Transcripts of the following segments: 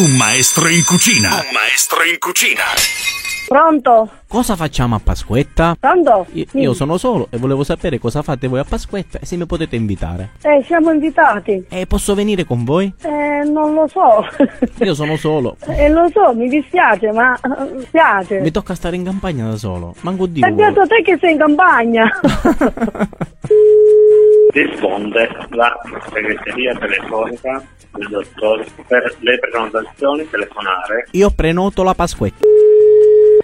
Un maestro in cucina. Un maestro in cucina. Pronto? Cosa facciamo a Pasquetta? Pronto? Io, Sì. io sono solo e volevo sapere cosa fate voi a Pasquetta e se mi potete invitare. Eh, siamo invitati. E posso venire con voi? Eh, non lo so. Io sono solo. eh, lo so, mi dispiace, ma eh, mi spiace. Mi tocca stare in campagna da solo. Manco Dio. Hai detto te che sei in campagna. Risponde la segreteria telefonica del dottor per le prenotazioni telefonare Io prenoto la Pasquetta.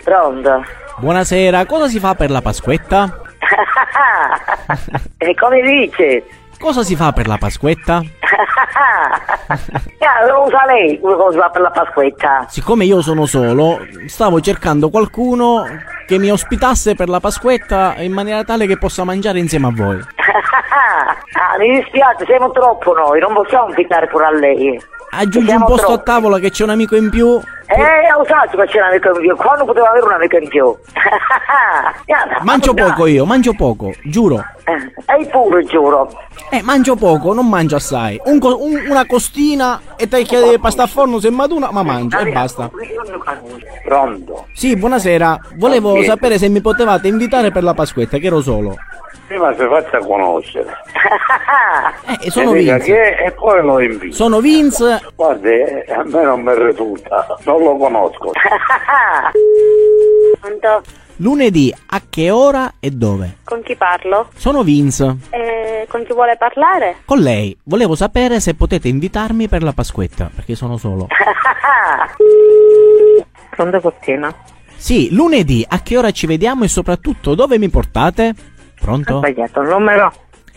Pronto? Buonasera, cosa si fa per la Pasquetta? e come dice? Cosa si fa per la Pasquetta? Ah, lo usa lei come cosa per la Pasquetta? Siccome io sono solo, stavo cercando qualcuno che mi ospitasse per la Pasquetta in maniera tale che possa mangiare insieme a voi. ah, mi dispiace, siamo troppo noi, non possiamo invitare pure a lei. Aggiungi Siamo un posto a troppi. tavola che c'è un amico in più. Eh, ho usato che c'era un amico in più, quando potevo avere un amico in più? Mangio poco io, mangio poco, giuro. Eh, pure, giuro. Eh, mangio poco, non mangio assai. Un co- un- una costina e te chiedi di pasta a forno se maduna, ma mangio e basta. pronto Sì, buonasera. Volevo sapere se mi potevate invitare per la Pasquetta, che ero solo. Prima si faccia conoscere Eh, sono dica Vince. chi è e poi lo invito Sono Vince. guardi a me non mi risulta non lo conosco Pronto? Lunedì a che ora e dove? Con chi parlo? Sono Vince. Eh, con chi vuole parlare? Con lei. Volevo sapere se potete invitarmi per la Pasquetta, perché sono solo. Pronto Costina? Sì, lunedì a che ora ci vediamo e soprattutto dove mi portate? Ho Pronto? sbagliato il numero.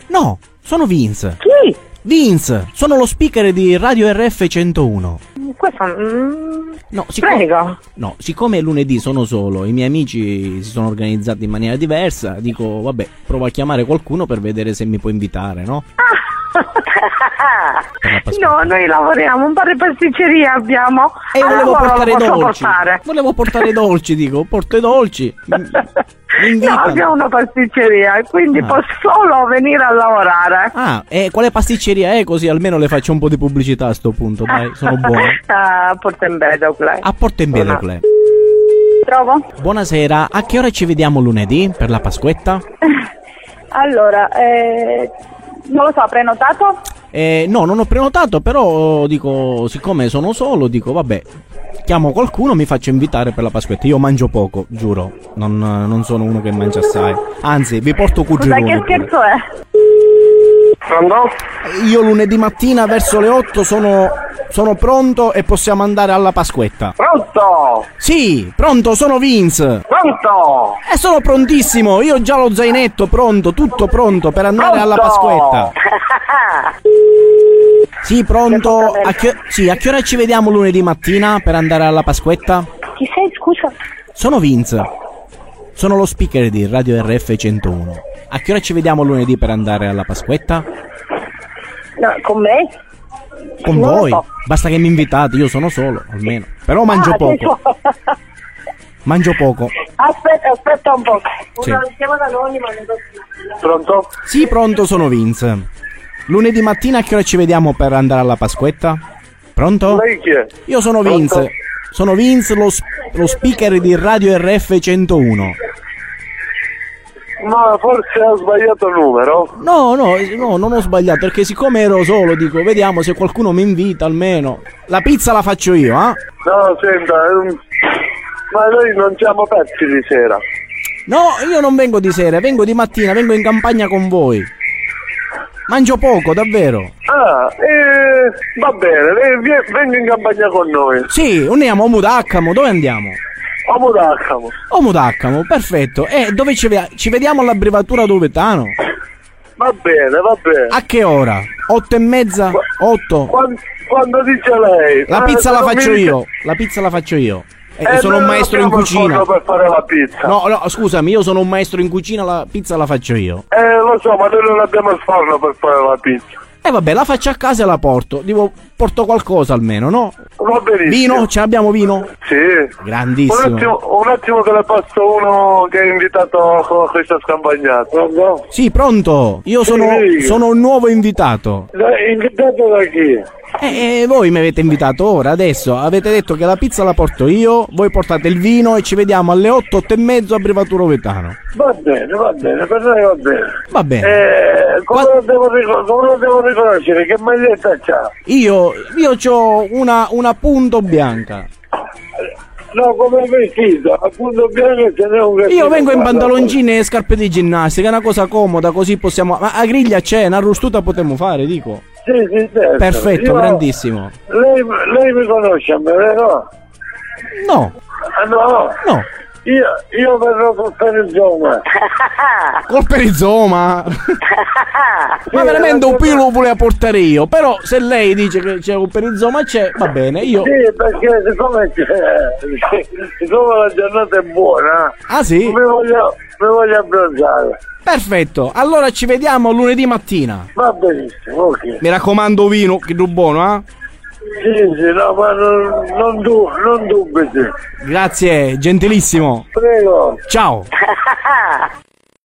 No, sono Vince. Chi? Vince, sono lo speaker di Radio RF 101. Questo... mm, No, siccome, Prego. no, siccome lunedì sono solo, i miei amici si sono organizzati in maniera diversa, dico, vabbè, provo a chiamare qualcuno per vedere se mi può invitare, no? Pasquetta. No, noi lavoriamo, un po' di pasticceria abbiamo. E volevo lavoro portare dolci. portare. Volevo portare dolci, dico, porto i dolci. No, abbiamo una pasticceria e quindi Ah. posso solo venire a lavorare. Ah, e quale pasticceria è? Così almeno le faccio un po' di pubblicità a sto punto, dai, sono buono. Ah, Porto Empedocle. A Porto. Trovo? Buonasera, a che ora ci vediamo lunedì per la Pasquetta? Allora, eh, non lo so, ha prenotato? Eh, no, non ho prenotato, però dico, siccome sono solo, dico, vabbè, chiamo qualcuno, mi faccio invitare per la Pasquetta. Io mangio poco, giuro, non, non sono uno che mangia assai. Anzi, vi porto Scusa, cugirone. che pure. scherzo è? pronto? Io lunedì mattina verso le 8 sono, sono pronto e possiamo andare alla Pasquetta. pronto Sì, pronto, sono Vince. pronto E sono prontissimo, io ho già lo zainetto pronto, tutto pronto per andare alla Pronto? Pasquetta. Sì, pronto. A che, sì, a che ora ci vediamo lunedì mattina per andare alla Pasquetta? Chi sei, scusa? Sono Vince. Sono lo speaker di Radio RF 101. A che ora ci vediamo lunedì per andare alla Pasquetta? No, con me? Con Non voi. so. Basta che mi invitate, io sono solo, almeno. Però mangio Ah, poco. Mangio poco. aspetta, aspetta un po'. Sì. Chiamata anonima, non so se- pronto Sì, pronto, sono Vince. Lunedì mattina a che ora ci vediamo per andare alla Pasquetta? Pronto? lei chi è? Io sono Pronto? Vince. Sono Vince, lo, s- lo speaker di Radio RF 101. ma forse ha sbagliato il numero No, no, no, non ho sbagliato, perché siccome ero solo, dico, vediamo se qualcuno mi invita almeno. La pizza la faccio io, eh? no senta ma noi non siamo pezzi di sera No, io non vengo di sera, vengo di mattina, vengo in campagna con voi. Mangio poco, davvero. Ah, eh, va bene, lei venga in campagna con noi. Sì, andiamo a Mudaccamo, dove andiamo? A Mudaccamo. A Mudaccamo, perfetto. E dove ci, ci vediamo alla privatura Dovetano? Va bene, va bene. A che ora? Otto e mezza? Otto? Quando, quando dice lei. La Ah, pizza la se non faccio io, la pizza la faccio io. E Eh, sono un maestro in cucina. per fare la pizza. No, no, scusami, io sono un maestro in cucina, la pizza la faccio io. Eh, lo so, ma noi non abbiamo il forno per fare la pizza. E vabbè, la faccio a casa e la porto. Devo porto qualcosa almeno, no? Va benissimo. Vino? Ce l'abbiamo vino? Sì. Un Grandissimo. attimo, un attimo che le passo uno che è invitato a questa scampagnata. No? Sì, pronto? Io sono, Sì. sono un nuovo invitato. Invitato da chi? E, e voi mi avete invitato ora, adesso. Avete detto che la pizza la porto io, voi portate il vino e ci vediamo alle 8, 8 e mezzo a Privatura Vetano. Va bene, va bene, per noi va bene. Va bene. Eh, come, Qua- lo devo riconoscere? Che maglietta c'ha? Io, io ho una, una punto bianca. No, come vestito, appunto bianco ce n'è un vestito. Io vengo in pantaloncini e scarpe di ginnastica, è una cosa comoda, così possiamo. Ma a griglia c'è, una rustuta potremmo fare, dico. Sì, sì, certo. Perfetto, Io- grandissimo. Lei, lei mi conosce a me, vero? No, Ah, no, no. Io, io verrò col perizoma. Col perizoma. Ma veramente un pilo lo voleva portare io. Però se lei dice che c'è un perizoma c'è, va bene, io. Sì, perché siccome, c'è- siccome la giornata è buona, Ah sì? mi voglio, mi voglio abbronzare. Perfetto. Allora ci vediamo lunedì mattina. Va benissimo, ok. Mi raccomando vino, che du buono, eh? Sì, sì, no, ma non, non, du- non dubiti. Grazie, gentilissimo. Prego. Ciao.